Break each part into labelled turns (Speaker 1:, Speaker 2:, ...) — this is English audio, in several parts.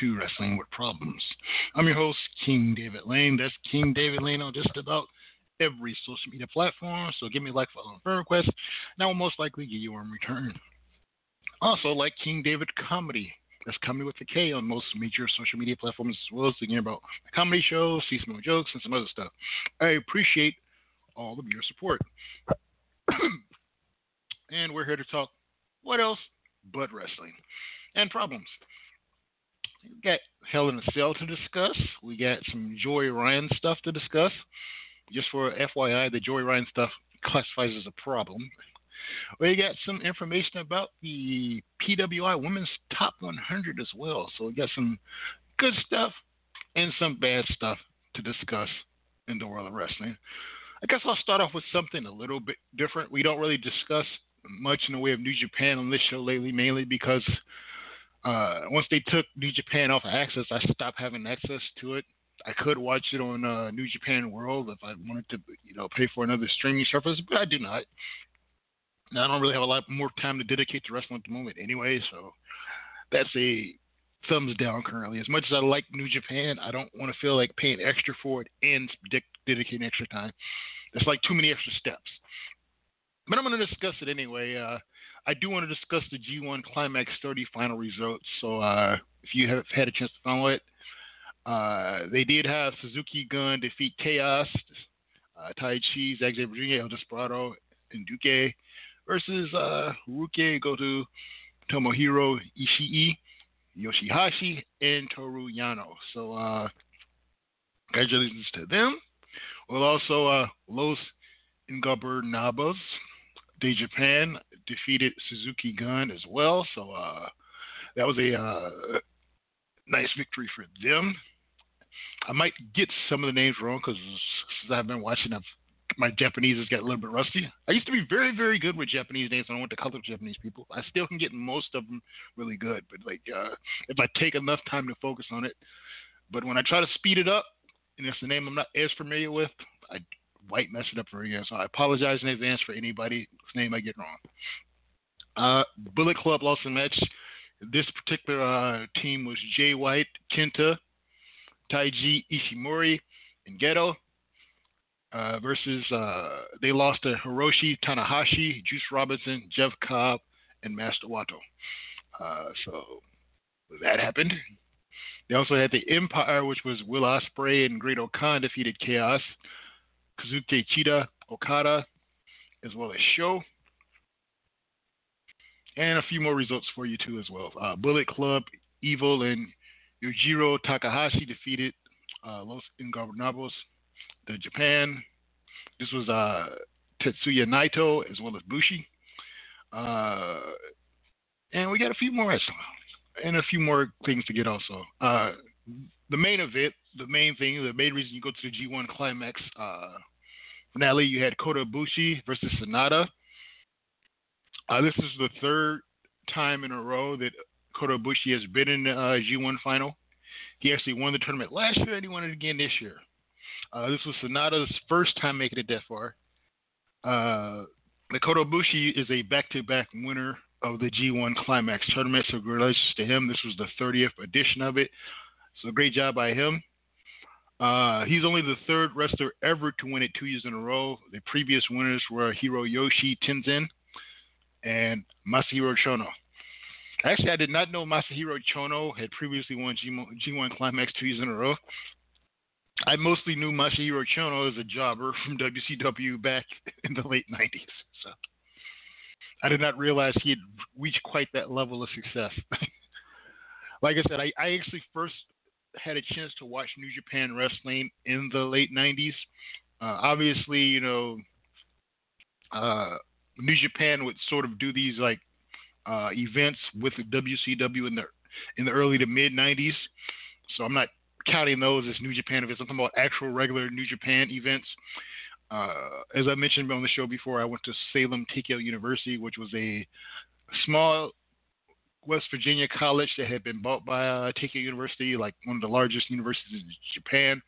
Speaker 1: to Wrestling with Problems. I'm your host, King David Lane. That's King David Lane on just about every social media platform. So give me a like, follow, and friend request, and I will most likely give you one in return. Also, like King David Comedy. That's comedy with a K on most major social media platforms, as well as to hear about comedy shows, see some more jokes, and some other stuff. I appreciate all of your support. and we're here to talk what else but wrestling and problems. We got Hell in a Cell to discuss. We got some Joey Ryan stuff to discuss. Just for FYI, the Joey Ryan stuff classifies as a problem. We got some information about the PWI Women's Top 100 as well. So we got some good stuff and some bad stuff to discuss in the world of wrestling. I guess I'll start off with something a little bit different. We don't really discuss much in the way of New Japan on this show lately, mainly because uh, once they took New Japan off of Access, I stopped having access to it. I could watch it on uh, New Japan World if I wanted to, you know, pay for another streaming service, but I do not. Now, I don't really have a lot more time to dedicate to wrestling at the moment, anyway. So that's a thumbs down currently. As much as I like New Japan, I don't want to feel like paying extra for it and dedicating extra time. That's like too many extra steps. But I'm going to discuss it anyway. Uh, I do want to discuss the G1 Climax 30 final results. So uh, if you have had a chance to follow it, uh, they did have Suzuki Gun defeat Chaos, uh, Taichi, Zack Sabre Jr., El Desperado, and Duque versus uh, Ruke Goto, Tomohiro Ishii, Yoshihashi, and Toru Yano. So uh, congratulations to them. Well, also uh, Los Ingobernables de Japan defeated Suzuki Gun as well. So uh, that was a uh, nice victory for them. I might get some of the names wrong because since I've been watching, I've, my Japanese has got a little bit rusty. I used to be very, very good with Japanese names. When I went to college with Japanese people. I still can get most of them really good, but like uh, if I take enough time to focus on it. But when I try to speed it up, and it's a name I'm not as familiar with, I white mess it up for you. So I apologize in advance for anybody's name I get wrong. Uh, Bullet Club lost a match. This particular uh, team was Jay White, Kenta, Taiji Ishimori, and Gedo. Uh, versus uh, they lost to Hiroshi Tanahashi, Juice Robinson, Jeff Cobb, and Master Wato. Uh, so that happened. They also had the Empire, which was Will Ospreay and Great-O-Khan defeated Chaos. Kazuki Chida, Okada, as well as SHO. And a few more results for you too as well. Uh, Bullet Club, Evil, and Yujiro Takahashi defeated uh, Los Ingobernables the Japan. This was uh, Tetsuya Naito as well as Bushi. Uh, and we got a few more and a few more things to get also. The main event, the main thing, the main reason you go to the G1 Climax uh, finale, you had Kota Ibushi versus Sanada. Uh, this is the third time in a row that Kota Ibushi has been in the uh, G1 final. He actually won the tournament last year, and he won it again this year. Uh, this was Sanada's first time making it that far. Uh, Makoto Ibushi is a back-to-back winner of the G1 Climax tournament, so congratulations to him. This was the 30th edition of it, so great job by him. Uh, he's only the third wrestler ever to win it two years in a row. The previous winners were Hiroyoshi Tenzan and Masahiro Chono. Actually, I did not know Masahiro Chono had previously won G1 Climax two years in a row. I mostly knew Masahiro Chono as a jobber from WCW back in the late 90s. So I did not realize he had reached quite that level of success. like I said, I, I actually first had a chance to watch New Japan wrestling in the late 90s. Uh, obviously, you know, uh, New Japan would sort of do these like uh, events with the WCW in the in the early to mid 90s. So I'm not counting those as New Japan events. I'm talking about actual regular New Japan events. Uh, as I mentioned on the show before, I went to Salem Teikyo University, which was a small West Virginia college that had been bought by uh, Teikyo University, like one of the largest universities in Japan.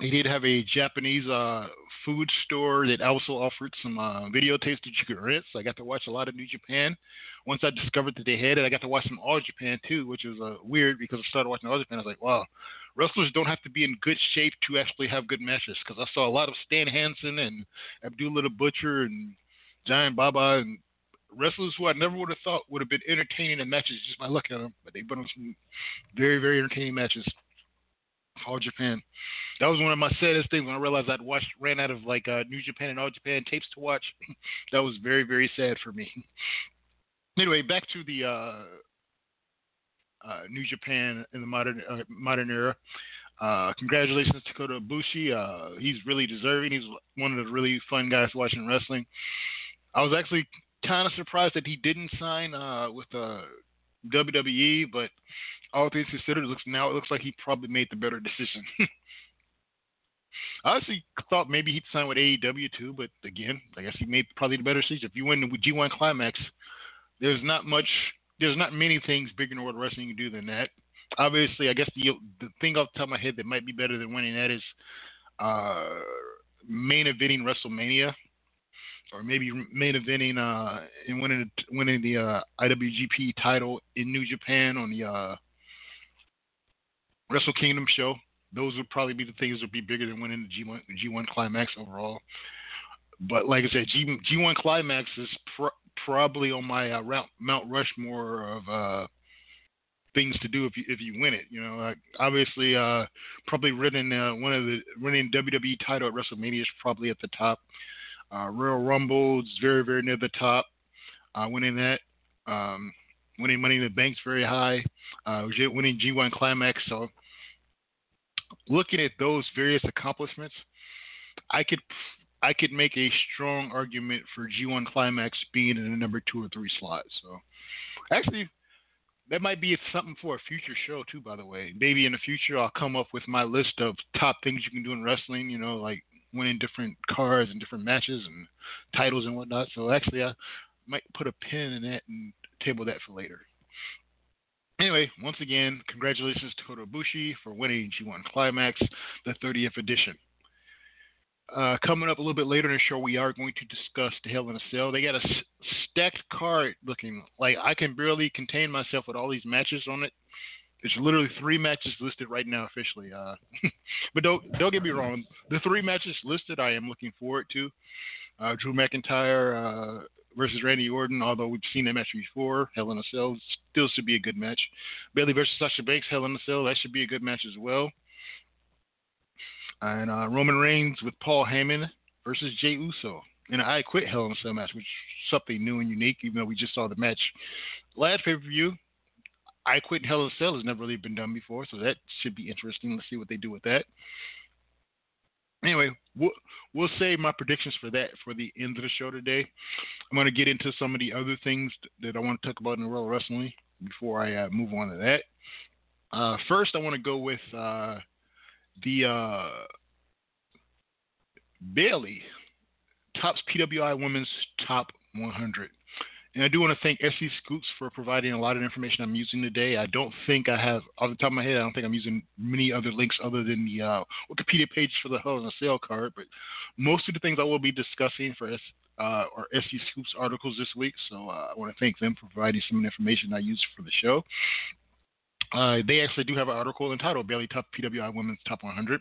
Speaker 1: They did have a Japanese uh, food store that also offered some uh, videotapes that you could rent. So I got to watch a lot of New Japan. Once I discovered that they had it, I got to watch some All Japan too, which was uh, weird because I started watching All Japan. I was like, wow, wrestlers don't have to be in good shape to actually have good matches. Because I saw a lot of Stan Hansen and Abdullah the Butcher and Giant Baba and wrestlers who I never would have thought would have been entertaining in matches just by looking at them. But they've been on some very, very entertaining matches. All Japan. That was one of my saddest things when I realized I'd watched ran out of like uh, New Japan and All Japan tapes to watch. that was very very sad for me. anyway, back to the uh, uh, New Japan in the modern uh, modern era. Uh, congratulations to Kota Ibushi. Uh, he's really deserving. He's one of the really fun guys watching wrestling. I was actually kind of surprised that he didn't sign with WWE, but all things considered, it looks now it looks like he probably made the better decision. I honestly thought maybe he'd sign with AEW too, but again, I guess he made probably the better decision. If you win the G1 Climax, there's not much, there's not many things bigger in world wrestling you can do than that. Obviously, I guess the the thing off the top of my head that might be better than winning that is uh, main eventing WrestleMania, or maybe main eventing uh, and winning winning the uh, IWGP title in New Japan on the uh, Wrestle Kingdom show. Those would probably be the things that would be bigger than winning the G1 G1 Climax overall. But like I said, G, G1 Climax is pr- probably on my uh, Mount Rushmore of uh, things to do if you if you win it. You know, like obviously, uh, probably winning uh, one of the winning WWE title at WrestleMania is probably at the top. Uh, Royal Rumble is very very near the top. Uh, winning that, um, winning Money in the Bank's very high. Uh, winning G1 Climax, so looking at those various accomplishments, I could I could make a strong argument for G1 Climax being in the number two or three slot. So, actually, that might be something for a future show too. By the way, maybe in the future I'll come up with my list of top things you can do in wrestling. You know, like winning different cards and different matches and titles and whatnot. So actually, I might put a pin in that and table that for later. Anyway, once again, congratulations to Kota Ibushi for winning G1 Climax, the 30th edition. Uh, coming up a little bit later in the show, we are going to discuss the Hell in a Cell. They got a stacked card looking like I can barely contain myself with all these matches on it. There's literally three matches listed right now officially. Uh, but don't don't get me wrong, the three matches listed I am looking forward to. Uh, Drew McIntyre, uh, versus Randy Orton, although we've seen that match before. Hell in a Cell still should be a good match. Bayley versus Sasha Banks, Hell in a Cell, that should be a good match as well. And uh, Roman Reigns with Paul Heyman versus Jey Uso in an I Quit Hell in a Cell match, which is something new and unique, even though we just saw the match last pay per view. I Quit Hell in a Cell has never really been done before, so that should be interesting. Let's see what they do with that anyway, we'll, we'll save my predictions for that for the end of the show today. I'm going to get into some of the other things that I want to talk about in of wrestling before I uh, move on to that. Uh, first, I want to go with uh, the uh, Bayley Topps PWI Women's Top 100. And I do want to thank SE Scoops for providing a lot of information I'm using today. I don't think I have, off the top of my head, I don't think I'm using many other links other than the uh, Wikipedia page for the Hell in a Cell card. But most of the things I will be discussing for S, uh, SE Scoops articles this week. So uh, I want to thank them for providing some information I used for the show. Uh, they actually do have an article entitled Bayley Top PWI Women's Top 100.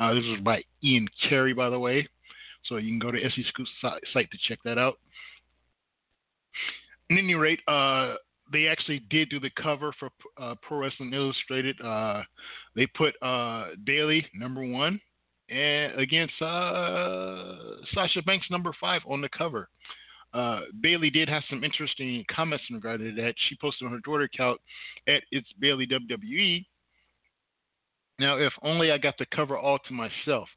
Speaker 1: Uh, this is by Ian Carey, by the way. So you can go to SE Scoops site to check that out. At any rate, uh, they actually did do the cover for uh, Pro Wrestling Illustrated. Uh, they put uh, number one and against uh, Sasha Banks number five on the cover. Uh, Bayley did have some interesting comments in regard to that. She posted on her Twitter account at It's Bayley WWE. Now, if only I got the cover all to myself.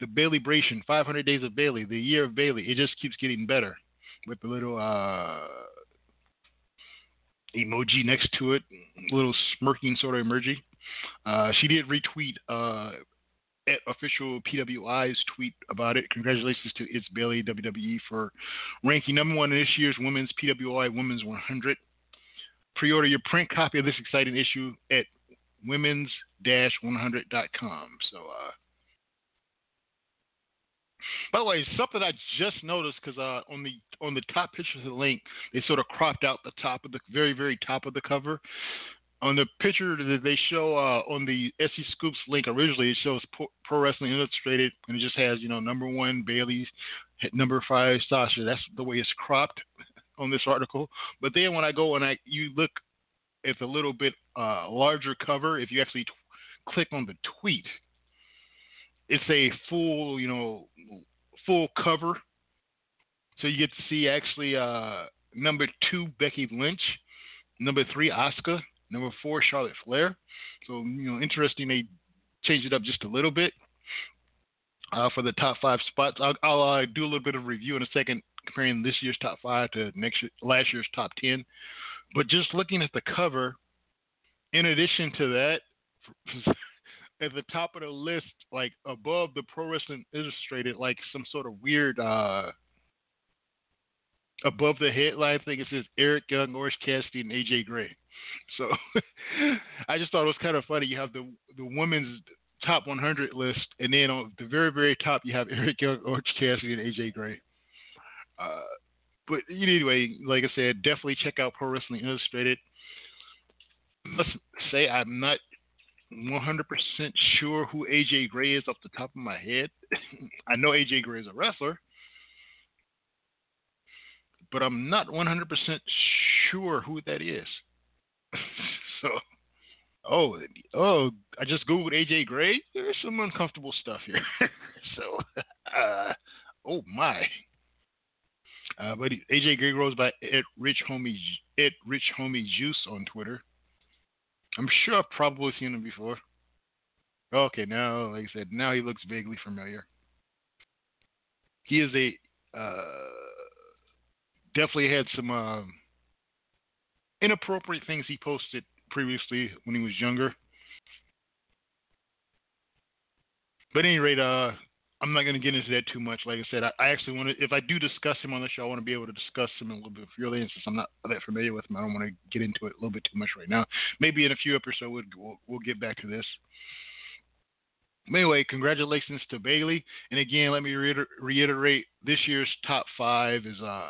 Speaker 1: The Bayley Bration, 500 Days of Bayley, the year of Bayley. it just keeps getting better with the little uh, emoji next to it, little smirking sort of emoji. Uh, she did retweet uh, at official PWI's tweet about it. Congratulations to It's Bayley WWE for ranking number one in this year's Women's PWI Women's 100. Pre-order your print copy of this exciting issue at women's-100.com. So, uh, by the way, something I just noticed because uh, on the on the top picture of the link, they sort of cropped out the top of the very very top of the cover. On the picture that they show uh, on the SE Scoops link originally, it shows Pro Wrestling Illustrated, and it just has you know number one Bayley, number five Sasha. That's the way it's cropped on this article. But then when I go and I you look at the little bit uh, larger cover, if you actually t- click on the tweet, it's a full, you know, full cover. So you get to see actually uh, number two Becky Lynch, number three Asuka, number four Charlotte Flair. So you know, interesting. They changed it up just a little bit uh, for the top five spots. I'll, I'll uh, do a little bit of review in a second, comparing this year's top five to next year, last year's top ten. But just looking at the cover, in addition to that, at the top of the list, like above the Pro Wrestling Illustrated, like some sort of weird uh above the headline thing. It says Eric Young, Orange Cassidy, and AJ Gray. So I just thought it was kind of funny. You have the the women's top 100 list, and then on the very very top you have Eric Young, Orange Cassidy, and AJ Gray. Uh, but anyway, like I said, definitely check out Pro Wrestling Illustrated. Let's say I'm not 100% sure who AJ Gray is off the top of my head. I know AJ Gray is a wrestler, but I'm not 100% sure who that is. so, oh, oh, I just googled AJ Gray. There's some uncomfortable stuff here. so, uh, oh my. Uh, but AJ Gray goes by Ed Rich Homie Ed Rich Homie Juice on Twitter. I'm sure I've probably seen him before. Okay, now, like I said, now he looks vaguely familiar. He is a uh, definitely had some uh, inappropriate things he posted previously when he was younger. But at any rate, uh, I'm not going to get into that too much. Like I said, I, I actually want to, if I do discuss him on the show, I want to be able to discuss him a little bit further. Since I'm not that familiar with him, I don't want to get into it a little bit too much right now. Maybe in a few episodes, we'll, we'll, we'll get back to this. Anyway, congratulations to Bayley. And again, let me reiter- reiterate this year's top five is uh,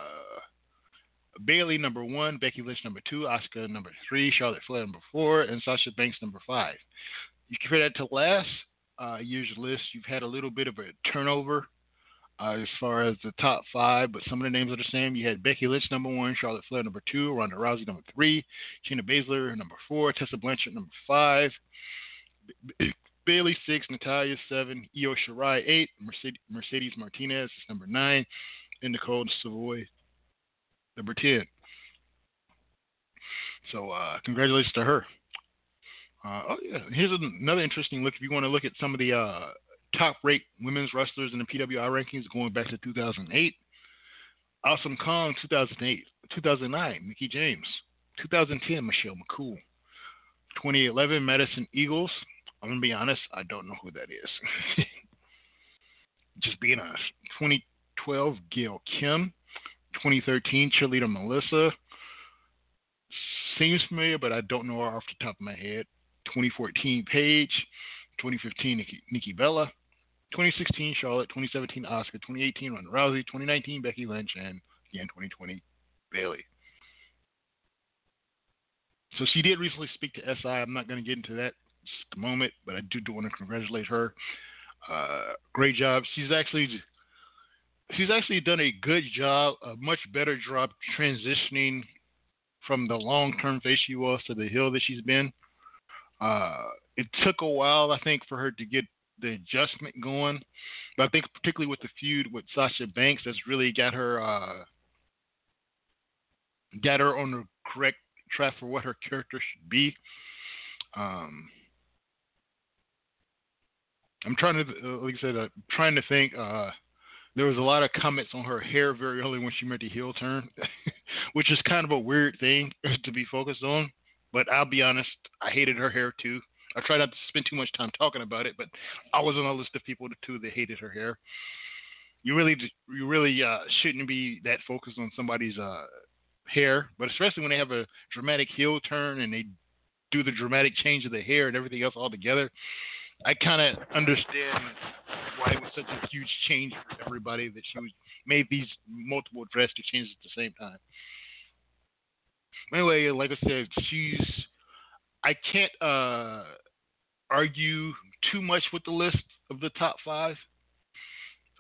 Speaker 1: Bayley number one, Becky Lynch number two, Asuka number three, Charlotte Flair number four, and Sasha Banks number five. You compare that to last uh, year's list, you've had a little bit of a turnover uh, as far as the top five, but some of the names are the same. You had Becky Lynch number one, Charlotte Flair number two, Ronda Rousey number three, Shayna Baszler number four, Tessa Blanchard number five, Bayley six, Natalya seven, Io Shirai eight, Mercedes, Mercedes Martinez number nine, and Nicole Savoy number ten. So uh, congratulations to her. Uh, oh yeah, here's another interesting look. If you want to look at some of the uh, top rate women's wrestlers in the PWI rankings going back to 2008, Awesome Kong 2008, 2009 Mickie James, 2010 Michelle McCool, 2011 Madison Eagles. I'm gonna be honest, I don't know who that is. Just being honest. 2012 Gail Kim, 2013 cheerleader Melissa. Seems familiar, but I don't know her off the top of my head. 2014 Paige. 2015 Nikki, Nikki Bella. 2016 Charlotte. 2017 Asuka, 2018 Ronda Rousey. 2019 Becky Lynch. And again 2020 Bayley. So she did recently speak to SI. I'm not going to get into that just a moment, but I do, do want to congratulate her. Uh, great job. She's actually she's actually done a good job, a much better job transitioning from the long term face she was to the heel that she's been. Uh, it took a while, I think, for her to get the adjustment going, but I think particularly with the feud with Sasha Banks, that's really got her uh, got her on the correct track for what her character should be. Um, I'm trying to, uh, like I said, uh, trying to think. Uh, there was a lot of comments on her hair very early when she made the heel turn, which is kind of a weird thing to be focused on. But I'll be honest, I hated her hair too. I tried not to spend too much time talking about it, but I was on a list of people too that hated her hair. You really, you really uh, shouldn't be that focused on somebody's uh, hair, but especially when they have a dramatic heel turn and they do the dramatic change of the hair and everything else all together. I kind of understand why it was such a huge change for everybody that she was made these multiple drastic changes at the same time. Anyway, like I said, she's I can't uh, argue too much with the list of the top five,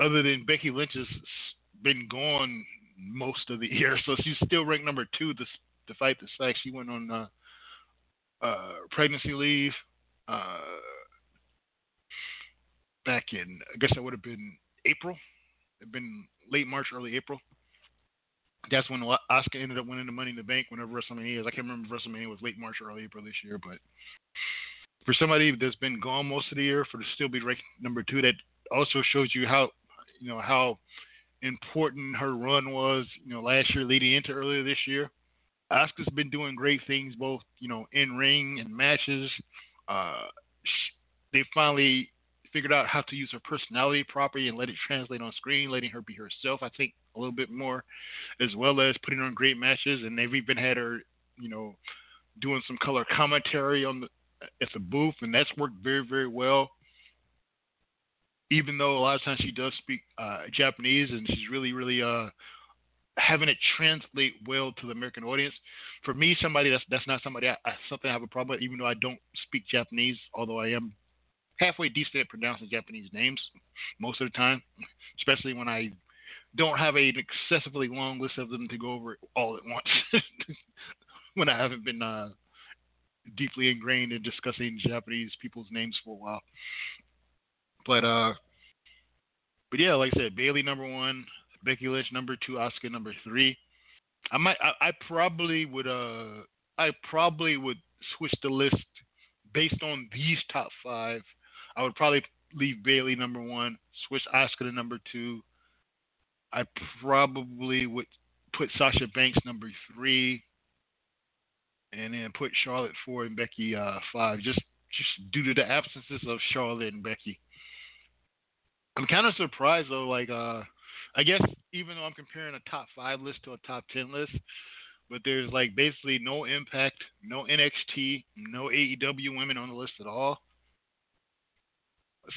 Speaker 1: other than Becky Lynch has been gone most of the year, so she's still ranked number two despite the fact she went on uh, uh, pregnancy leave. Uh, back in, I guess that would have been April. It'd been late March, early April. That's when Asuka ended up winning the Money in the Bank. Whenever WrestleMania is, I can't remember WrestleMania was late March or early April this year. But for somebody that's been gone most of the year, for to still be ranked number two, that also shows you how, you know, how important her run was. You know, last year leading into earlier this year. Asuka's been doing great things, both you know, in ring and matches. Uh, they finally figured out how to use her personality properly and let it translate on screen, letting her be herself. I think a little bit more, as well as putting on great matches. And they've even had her, you know, doing some color commentary on the at the booth, and that's worked very very well. Even though a lot of times she does speak uh, Japanese, and she's really really uh, having it translate well to the American audience. For me, somebody that's that's not somebody I, something I have a problem with, even though I don't speak Japanese, although I am halfway decent at pronouncing Japanese names most of the time, especially when I don't have an excessively long list of them to go over all at once. when I haven't been uh, deeply ingrained in discussing Japanese people's names for a while. But uh, but yeah, like I said, Bayley number one, Becky Lynch number two, Asuka number three. I might, I, I probably would, uh, I probably would switch the list based on these top five I would probably leave Bayley number one, switch Asuka to number two. I probably would put Sasha Banks number three, and then put Charlotte four and Becky uh, five, just just due to the absences of Charlotte and Becky. I'm kind of surprised though. Like, uh, I guess even though I'm comparing a top five list to a top ten list, but there's like basically no Impact, no NXT, no AEW women on the list at all.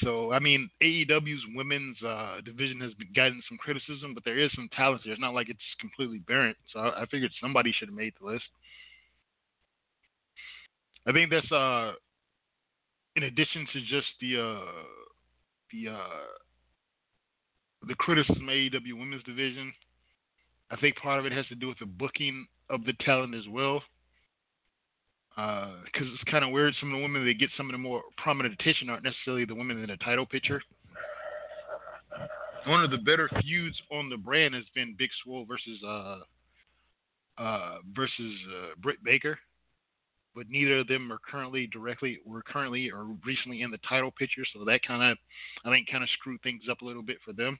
Speaker 1: So I mean, AEW's women's uh, division has been gotten some criticism, but there is some talent there. It's not like it's completely barren. So I, I figured somebody should have made the list. I think that's uh, in addition to just the uh, the uh, the criticism of AEW women's division. I think part of it has to do with the booking of the talent as well because uh, it's kind of weird. Some of the women that get some of the more prominent attention aren't necessarily the women in the title picture. One of the better feuds on the brand has been Big Swole versus uh, uh, versus uh, Britt Baker, but neither of them are currently directly were currently or recently in the title picture, so that kind of I think kind of screwed things up a little bit for them.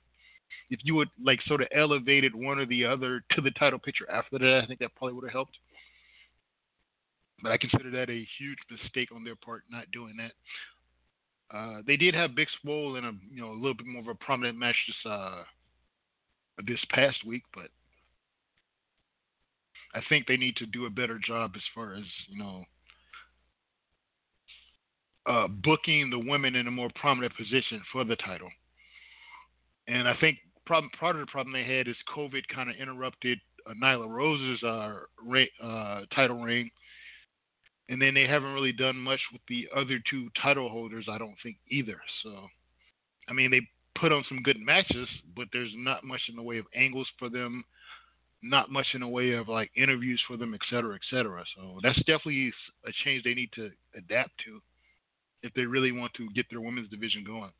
Speaker 1: If you would like sort of elevated one or the other to the title picture after that, I think that probably would have helped. But I consider that a huge mistake on their part not doing that. Uh, they did have Big Swole in a you know a little bit more of a prominent match this uh, this past week, but I think they need to do a better job as far as you know uh, booking the women in a more prominent position for the title. And I think problem, part of the problem they had is COVID kind of interrupted uh, Nyla Rose's uh, uh, title reign, and then they haven't really done much with the other two title holders. I don't think either. So, I mean, they put on some good matches, but there's not much in the way of angles for them, not much in the way of like interviews for them, et cetera, et cetera. So that's definitely a change they need to adapt to if they really want to get their women's division going.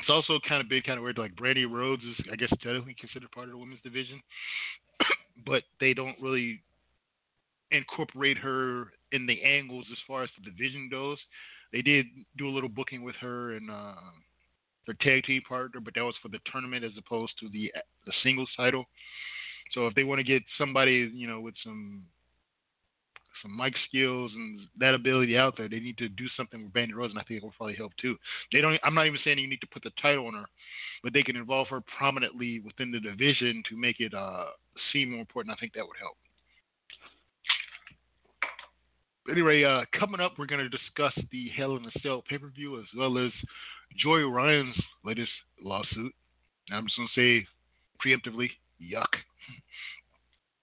Speaker 1: It's also kind of big, kind of weird. Like Brandi Rhodes is, I guess, technically considered part of the women's division, but they don't really incorporate her in the angles as far as the division goes. They did do a little booking with her and uh, their tag team partner, but that was for the tournament as opposed to the the singles title. So if they want to get somebody, you know, with some some mic skills and that ability out there, they need to do something with Brandi Rhodes, and I think it will probably help too. They don't. I'm not even saying you need to put the title on her, but they can involve her prominently within the division to make it uh, seem more important. I think that would help. Anyway, uh, coming up, we're going to discuss the Hell in a Cell pay per view as well as Joey Ryan's latest lawsuit. I'm just going to say preemptively, yuck.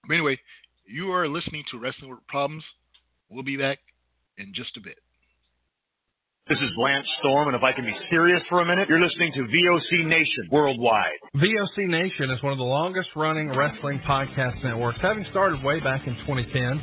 Speaker 1: But anyway, you are listening to Wrestling with Problems. We'll be back in just a bit.
Speaker 2: This is Lance Storm, and if I can be serious for a minute, you're listening to VOC Nation worldwide.
Speaker 3: VOC Nation is one of the longest running wrestling podcast networks, having started way back in 2010.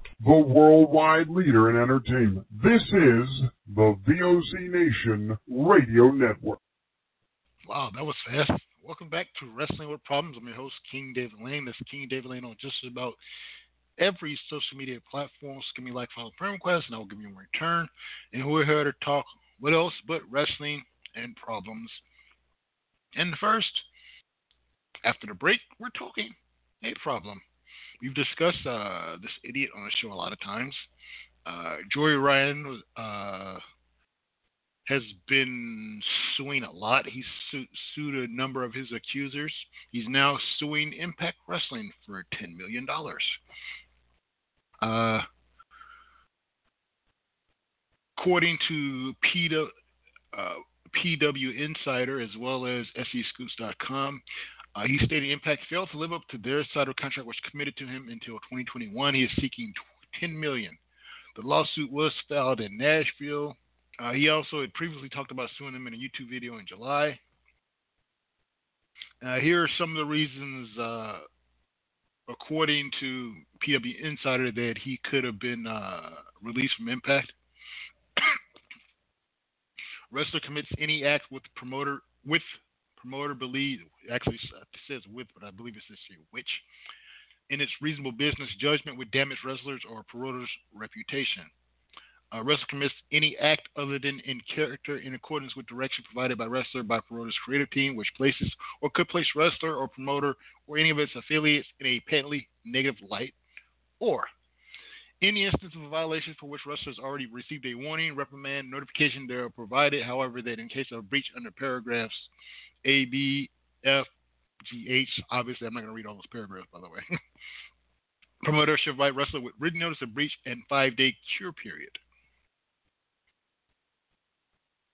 Speaker 4: The worldwide leader in entertainment. This is the VOC Nation Radio Network.
Speaker 1: Wow, that was fast. Welcome back to Wrestling with Problems. I'm your host, King David Lane. That's King David Lane on just about every social media platform. Just give me like, follow, friend request, and I will give you a return. And we're here to talk what else but wrestling and problems. And first, after the break, we're talking a problem. We've discussed uh, this idiot on the show a lot of times. Uh, Joey Ryan uh, has been suing a lot. He's su- sued a number of his accusers. He's now suing Impact Wrestling for $10 million. Uh, according to PW, uh, PW Insider as well as SEScoops.com, uh, he stated Impact failed to live up to their side of the contract, which committed to him until 2021. He is seeking 10 million. The lawsuit was filed in Nashville. Uh, he also had previously talked about suing them in a YouTube video in July. Uh, here are some of the reasons, uh, according to PW Insider, that he could have been uh, released from Impact. Wrestler commits any act with promoter with promoter believes, actually says with, but I believe it says which in its reasonable business judgment would damage wrestlers or promoter's reputation. A wrestler commits any act other than in character in accordance with direction provided by wrestler by promoter's creative team, which places or could place wrestler or promoter or any of its affiliates in a patently negative light, or any instance of a violation for which wrestlers already received a warning, reprimand, notification they are provided, however, that in case of breach under paragraphs A, B, F, G, H, obviously I'm not going to read all those paragraphs, by the way. Promoter should write wrestler with written notice of breach and five day cure period.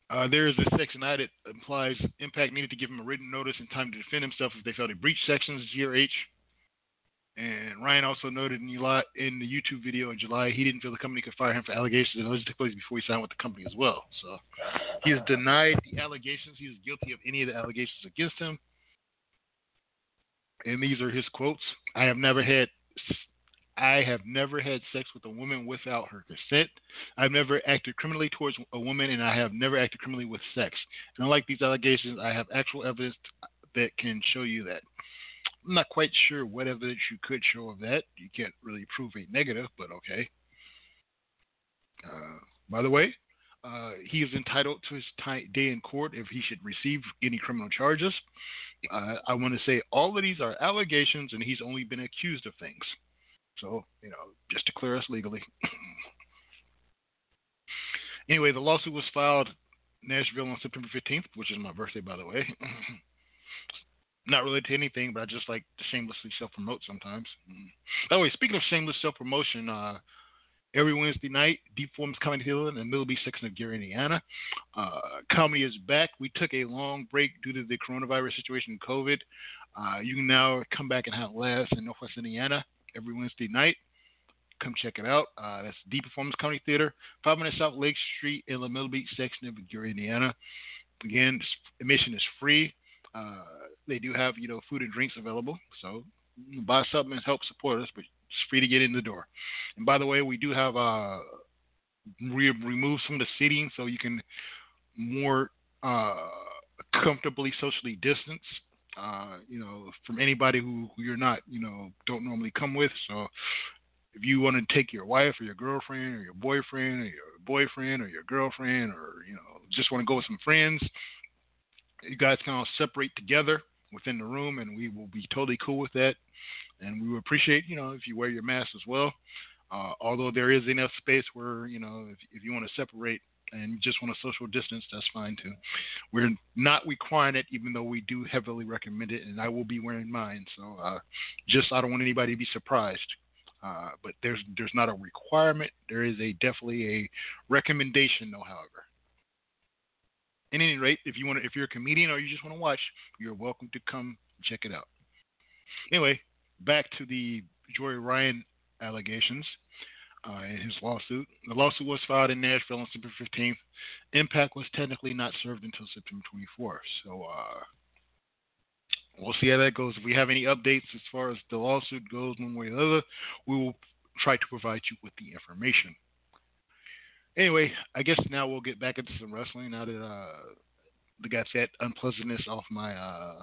Speaker 1: Uh, there is a section I that implies Impact needed to give him a written notice and time to defend himself if they felt he breached sections G or H. And Ryan also noted in, July, in the YouTube video in July he didn't feel the company could fire him for allegations that allegedly took place before he signed with the company as well. So he has denied the allegations. He is guilty of any of the allegations against him. And these are his quotes. I have never had I have never had sex with a woman without her consent. I've never acted criminally towards a woman, and I have never acted criminally with sex. And unlike these allegations, I have actual evidence that can show you that. I'm not quite sure what evidence you could show of that. You can't really prove a negative, but okay. Uh, by the way, uh, he is entitled to his t- day in court if he should receive any criminal charges. Uh, I want to say all of these are allegations, and he's only been accused of things. So, you know, just to clear us legally. anyway, the lawsuit was filed Nashville on September 15th, which is my birthday, by the way. Not related to anything, but I just like to shamelessly self promote sometimes. By the way, speaking of shameless self promotion, uh, every Wednesday night, Deep Forms Comedy Hill in the Miller Beach section of Gary, Indiana. Uh, comedy is back. We took a long break due to the coronavirus situation COVID. Uh, you can now come back and have laughs in Northwest Indiana every Wednesday night. Come check it out. Uh, that's Deep Performance Comedy Theater, 5 minutes South Lake Street in the Miller Beach section of Gary, Indiana. Again, admission is free. Uh, they do have, you know, food and drinks available. So buy something and help support us, but it's free to get in the door. And by the way, we do have uh, we removed some of the seating so you can more uh, comfortably socially distance. Uh, you know, from anybody who, who you're not, you know, don't normally come with. So if you want to take your wife or your girlfriend or your boyfriend or your boyfriend or your girlfriend or you know just want to go with some friends, you guys can all separate together within the room, and we will be totally cool with that. And we would appreciate, you know, if you wear your mask as well. Uh, although there is enough space where, you know, if, if you want to separate and you just want a social distance, that's fine too. We're not requiring it, even though we do heavily recommend it, and I will be wearing mine. So uh, just I don't want anybody to be surprised. Uh, but there's there's not a requirement. There is a definitely a recommendation, though. However, at any rate, if you want, to, if you're a comedian or you just want to watch, you're welcome to come check it out. Anyway, back to the Joey Ryan allegations uh, in his lawsuit. The lawsuit was filed in Nashville on September 15th. Impact was technically not served until September 24th. So uh, we'll see how that goes. If we have any updates as far as the lawsuit goes, one way or the other, we will try to provide you with the information. Anyway, I guess now we'll get back into some wrestling now that uh, got that unpleasantness off my uh,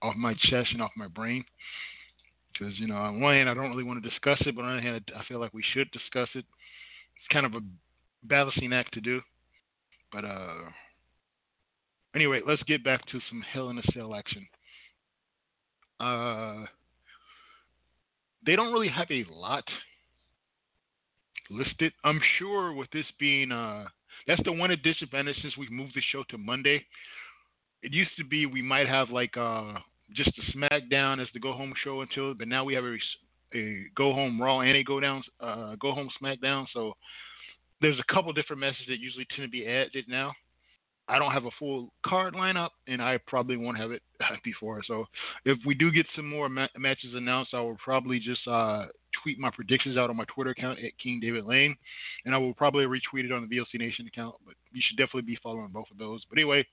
Speaker 1: off my chest and off my brain. Because you know, on one hand, I don't really want to discuss it, but on the other hand, I feel like we should discuss it. It's kind of a balancing act to do. But uh, anyway, let's get back to some Hell in a Cell action. Uh, they don't really have a lot listed. I'm sure with this being uh, that's the one disadvantage since we moved the show to Monday. It used to be we might have like uh just a SmackDown as the go home show until, but now we have a, a go home Raw and a go down uh go home SmackDown. So there's a couple different messages that usually tend to be added now. I don't have a full card lineup, and I probably won't have it before. So if we do get some more ma- matches announced, I will probably just uh, tweet my predictions out on my Twitter account at King David Lane, and I will probably retweet it on the VOC Nation account. But you should definitely be following both of those. But anyway,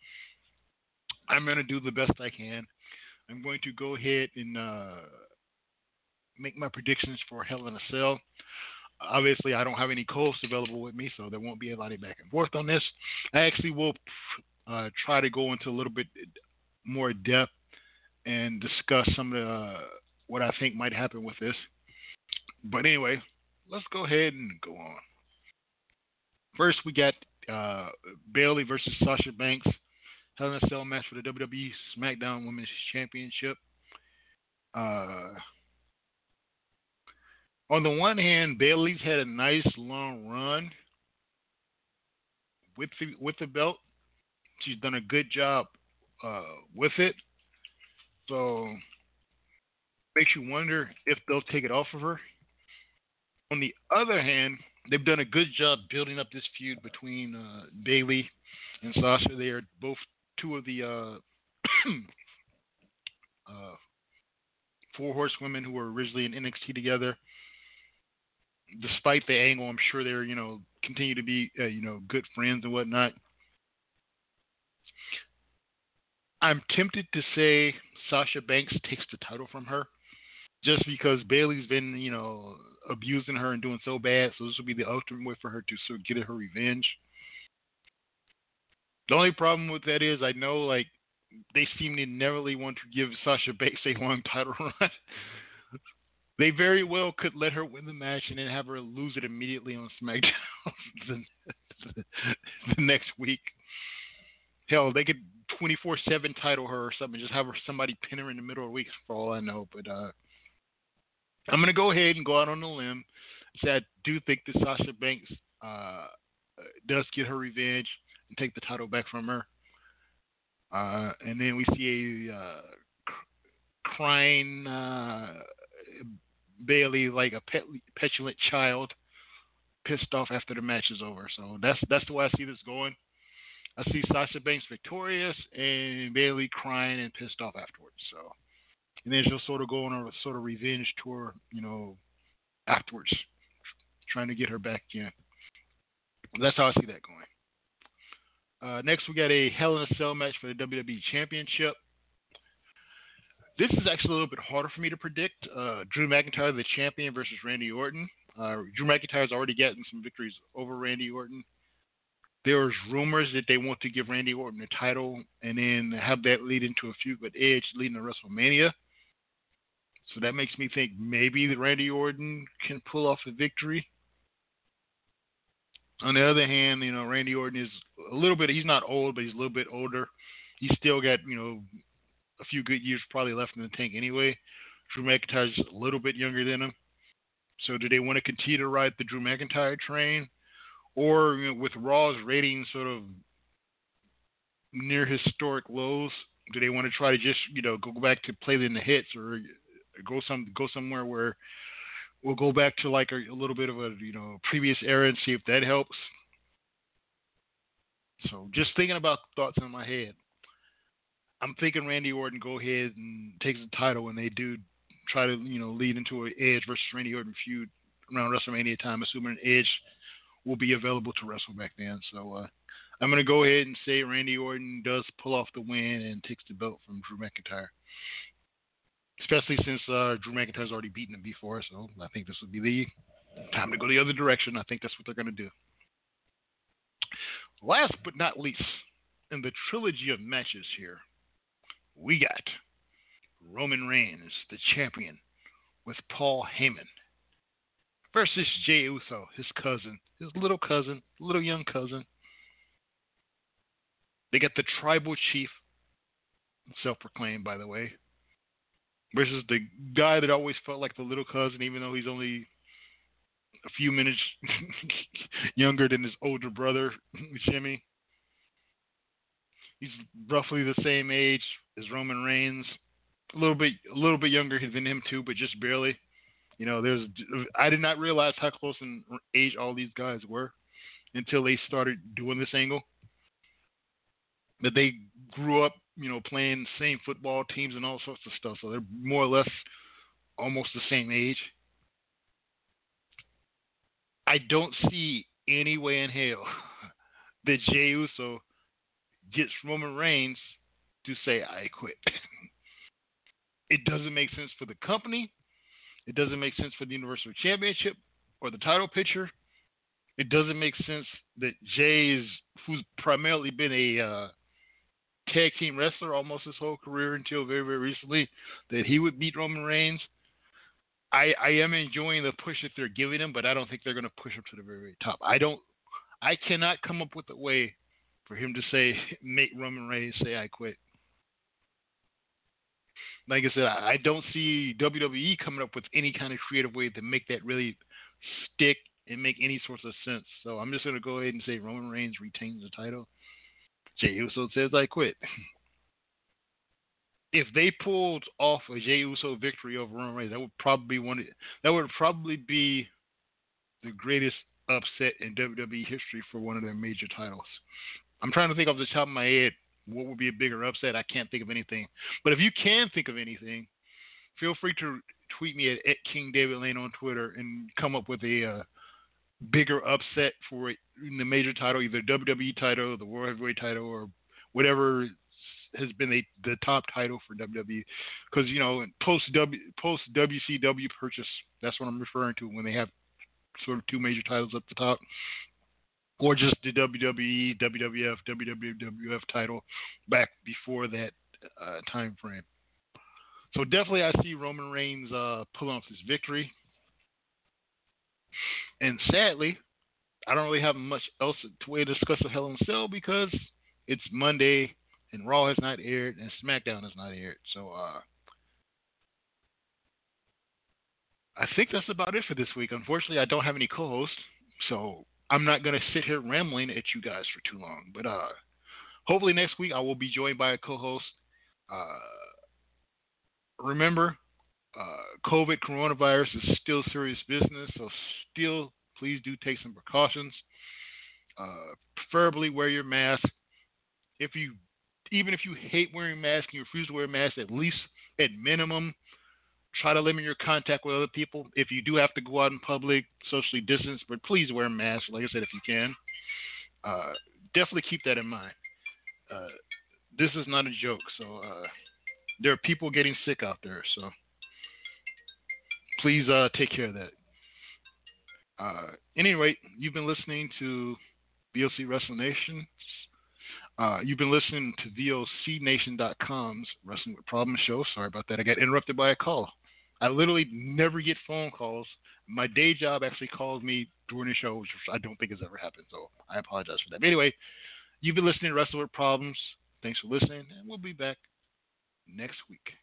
Speaker 1: I'm going to do the best I can. I'm going to go ahead and uh, make my predictions for Hell in a Cell. Obviously, I don't have any co-hosts available with me, so there won't be a lot of back and forth on this. I actually will uh, try to go into a little bit more depth and discuss some of the, uh, what I think might happen with this. But anyway, let's go ahead and go on. First, we got uh, Bayley versus Sasha Banks. Hell in a Cell match for the WWE SmackDown Women's Championship. Uh, on the one hand, Bayley's had a nice long run with the, with the belt. She's done a good job uh, with it. So makes you wonder if they'll take it off of her. On the other hand, they've done a good job building up this feud between uh, Bayley and Sasha. They are both two of the uh, uh, four horsewomen who were originally in NXT together despite the angle, I'm sure they're you know continue to be uh, you know good friends and whatnot. I'm tempted to say Sasha Banks takes the title from her, just because Bayley's been you know abusing her and doing so bad. So this will be the ultimate way for her to sort of get her revenge. The only problem with that is I know like they seem to never really want to give Sasha Banks a long title run. They very well could let her win the match and then have her lose it immediately on SmackDown the, the next week. Hell, they could 24 7 title her or something, just have her somebody pin her in the middle of the week for all I know. But uh, I'm going to go ahead and go out on a limb. Say I do think that Sasha Banks uh, does get her revenge and take the title back from her. Uh, and then we see a uh, crying uh, Bayley like a pet, petulant child, pissed off after the match is over. So that's that's the way I see this going. I see Sasha Banks victorious and Bayley crying and pissed off afterwards. So, and then she'll sort of go on a sort of revenge tour, you know, afterwards, trying to get her back in. That's how I see that going. Uh, next, we got a Hell in a Cell match for the WWE Championship. This is actually a little bit harder for me to predict. Uh, Drew McIntyre, the champion, versus Randy Orton. Uh, Drew McIntyre's already gotten some victories over Randy Orton. There's rumors that they want to give Randy Orton a title and then have that lead into a feud with Edge leading to WrestleMania. So that makes me think maybe that Randy Orton can pull off a victory. On the other hand, you know, Randy Orton is a little bit, he's not old, but he's a little bit older. He's still got, you know, a few good years probably left in the tank anyway. Drew McIntyre's a little bit younger than him. So do they want to continue to ride the Drew McIntyre train? Or you know, with Raw's ratings sort of near historic lows, do they want to try to just, you know, go back to play in the hits or go some go somewhere where we'll go back to like a, a little bit of a, you know, previous era and see if that helps? So just thinking about thoughts in my head. I'm thinking Randy Orton go ahead and takes the title, and they do try to you know lead into an Edge versus Randy Orton feud around WrestleMania time, assuming Edge will be available to wrestle back then. So uh, I'm going to go ahead and say Randy Orton does pull off the win and takes the belt from Drew McIntyre. Especially since uh, Drew McIntyre's already beaten him before, so I think this would be the time to go the other direction. I think that's what they're going to do. Last but not least, in the trilogy of matches here, we got Roman Reigns, the champion, with Paul Heyman versus Jey Uso, his cousin, his little cousin, little young cousin. They got the tribal chief, self proclaimed, by the way. Versus the guy that always felt like the little cousin, even though he's only a few minutes younger than his older brother, Jimmy. He's roughly the same age as Roman Reigns, a little bit a little bit younger than him too, but just barely. You know, there's I did not realize how close in age all these guys were until they started doing this angle. That they grew up, you know, playing the same football teams and all sorts of stuff, so they're more or less almost the same age. I don't see any way in hell that Jey Uso gets Roman Reigns to say I quit. it doesn't make sense for the company. It doesn't make sense for the Universal Championship or the title picture. It doesn't make sense that Jey is, who's primarily been a uh, tag team wrestler almost his whole career until very, very recently, that he would beat Roman Reigns. I, I am enjoying the push that they're giving him, but I don't think they're going to push him to the very, very top. I don't. I cannot come up with a way for him to say, make Roman Reigns say, I quit. Like I said, I don't see WWE coming up with any kind of creative way to make that really stick and make any sorts of sense. So I'm just going to go ahead and say Roman Reigns retains the title. Jey Uso says, I quit. if they pulled off a Jey Uso victory over Roman Reigns, that would probably be one. Of, that would probably be the greatest upset in WWE history for one of their major titles. I'm trying to think off the top of my head what would be a bigger upset. I can't think of anything. But if you can think of anything, feel free to tweet me at, at King David Lane on Twitter and come up with a uh, bigger upset for the major title, either WWE title, the World Heavyweight title, or whatever has been the, the top title for WWE. Because you know, post post WCW purchase, that's what I'm referring to when they have sort of two major titles up the top or just the WWE, WWF, WWF title back before that uh, time frame. So definitely, I see Roman Reigns uh, pulling off his victory. And sadly, I don't really have much else to way to discuss with Hell in a Cell because it's Monday and Raw has not aired and SmackDown has not aired. So uh, I think that's about it for this week. Unfortunately, I don't have any co-hosts, so I'm not going to sit here rambling at you guys for too long. But uh, hopefully next week I will be joined by a co-host. Uh, remember, uh, COVID coronavirus is still serious business, so still please do take some precautions. Uh, preferably wear your mask. If you, even if you hate wearing masks and you refuse to wear a mask, at least at minimum Try to limit your contact with other people. If you do have to go out in public, socially distance, but please wear a mask, like I said, if you can. Uh, definitely keep that in mind. Uh, this is not a joke. So uh, there are people getting sick out there. So please uh, take care of that. Uh, any rate, you've been listening to VOC Wrestling Nation. Uh, you've been listening to VOCNation.com's Wrestling with Problems show. Sorry about that. I got interrupted by a call. I literally never get phone calls. My day job actually calls me during the show, which I don't think has ever happened. So I apologize for that. But anyway, you've been listening to Wrestling with Problems. Thanks for listening, and we'll be back next week.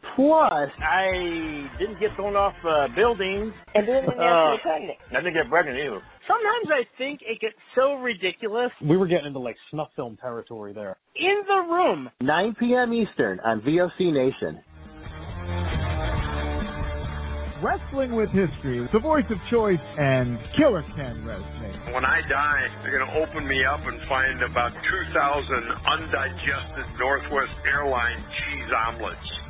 Speaker 5: Plus,
Speaker 6: I didn't get thrown off uh, buildings.
Speaker 7: And didn't get
Speaker 6: Uh,
Speaker 7: pregnant.
Speaker 6: I didn't get pregnant either.
Speaker 8: Sometimes I think it gets so ridiculous.
Speaker 9: We were getting into like snuff film territory there.
Speaker 8: In the Room.
Speaker 5: 9 p.m. Eastern on VOC Nation.
Speaker 10: Wrestling with History, the voice of choice, and Killer Ken Wrestling.
Speaker 11: When I die, they're going to open me up and find about 2,000 undigested Northwest Airline cheese omelets.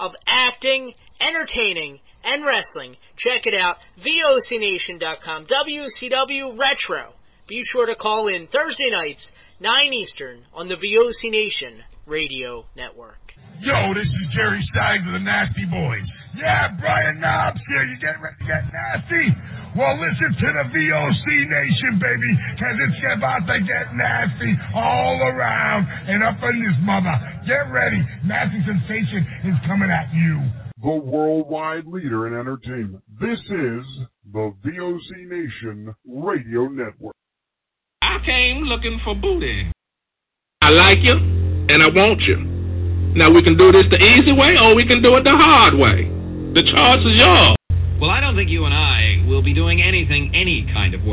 Speaker 12: of acting, entertaining, and wrestling. Check it out. VOCNation.com. WCW Retro. Be sure to call in Thursday nights, 9 Eastern, on the VOC Nation Radio Network.
Speaker 13: Yo, this is Jerry Stein of the Nasty Boys. Yeah, Brian Knobbs here. You getting ready to get nasty? Well, listen to the VOC Nation, baby, because it's about to get nasty all around and up in this mother. Get ready. Nasty Sensation is coming at you.
Speaker 4: The worldwide leader in entertainment. This is the VOC Nation Radio Network.
Speaker 14: I came looking for booty. I like you, and I want you. Now we can do this the easy way, or we can do it the hard way. The choice is yours.
Speaker 15: Well, I don't think you and I will be doing anything any kind of way.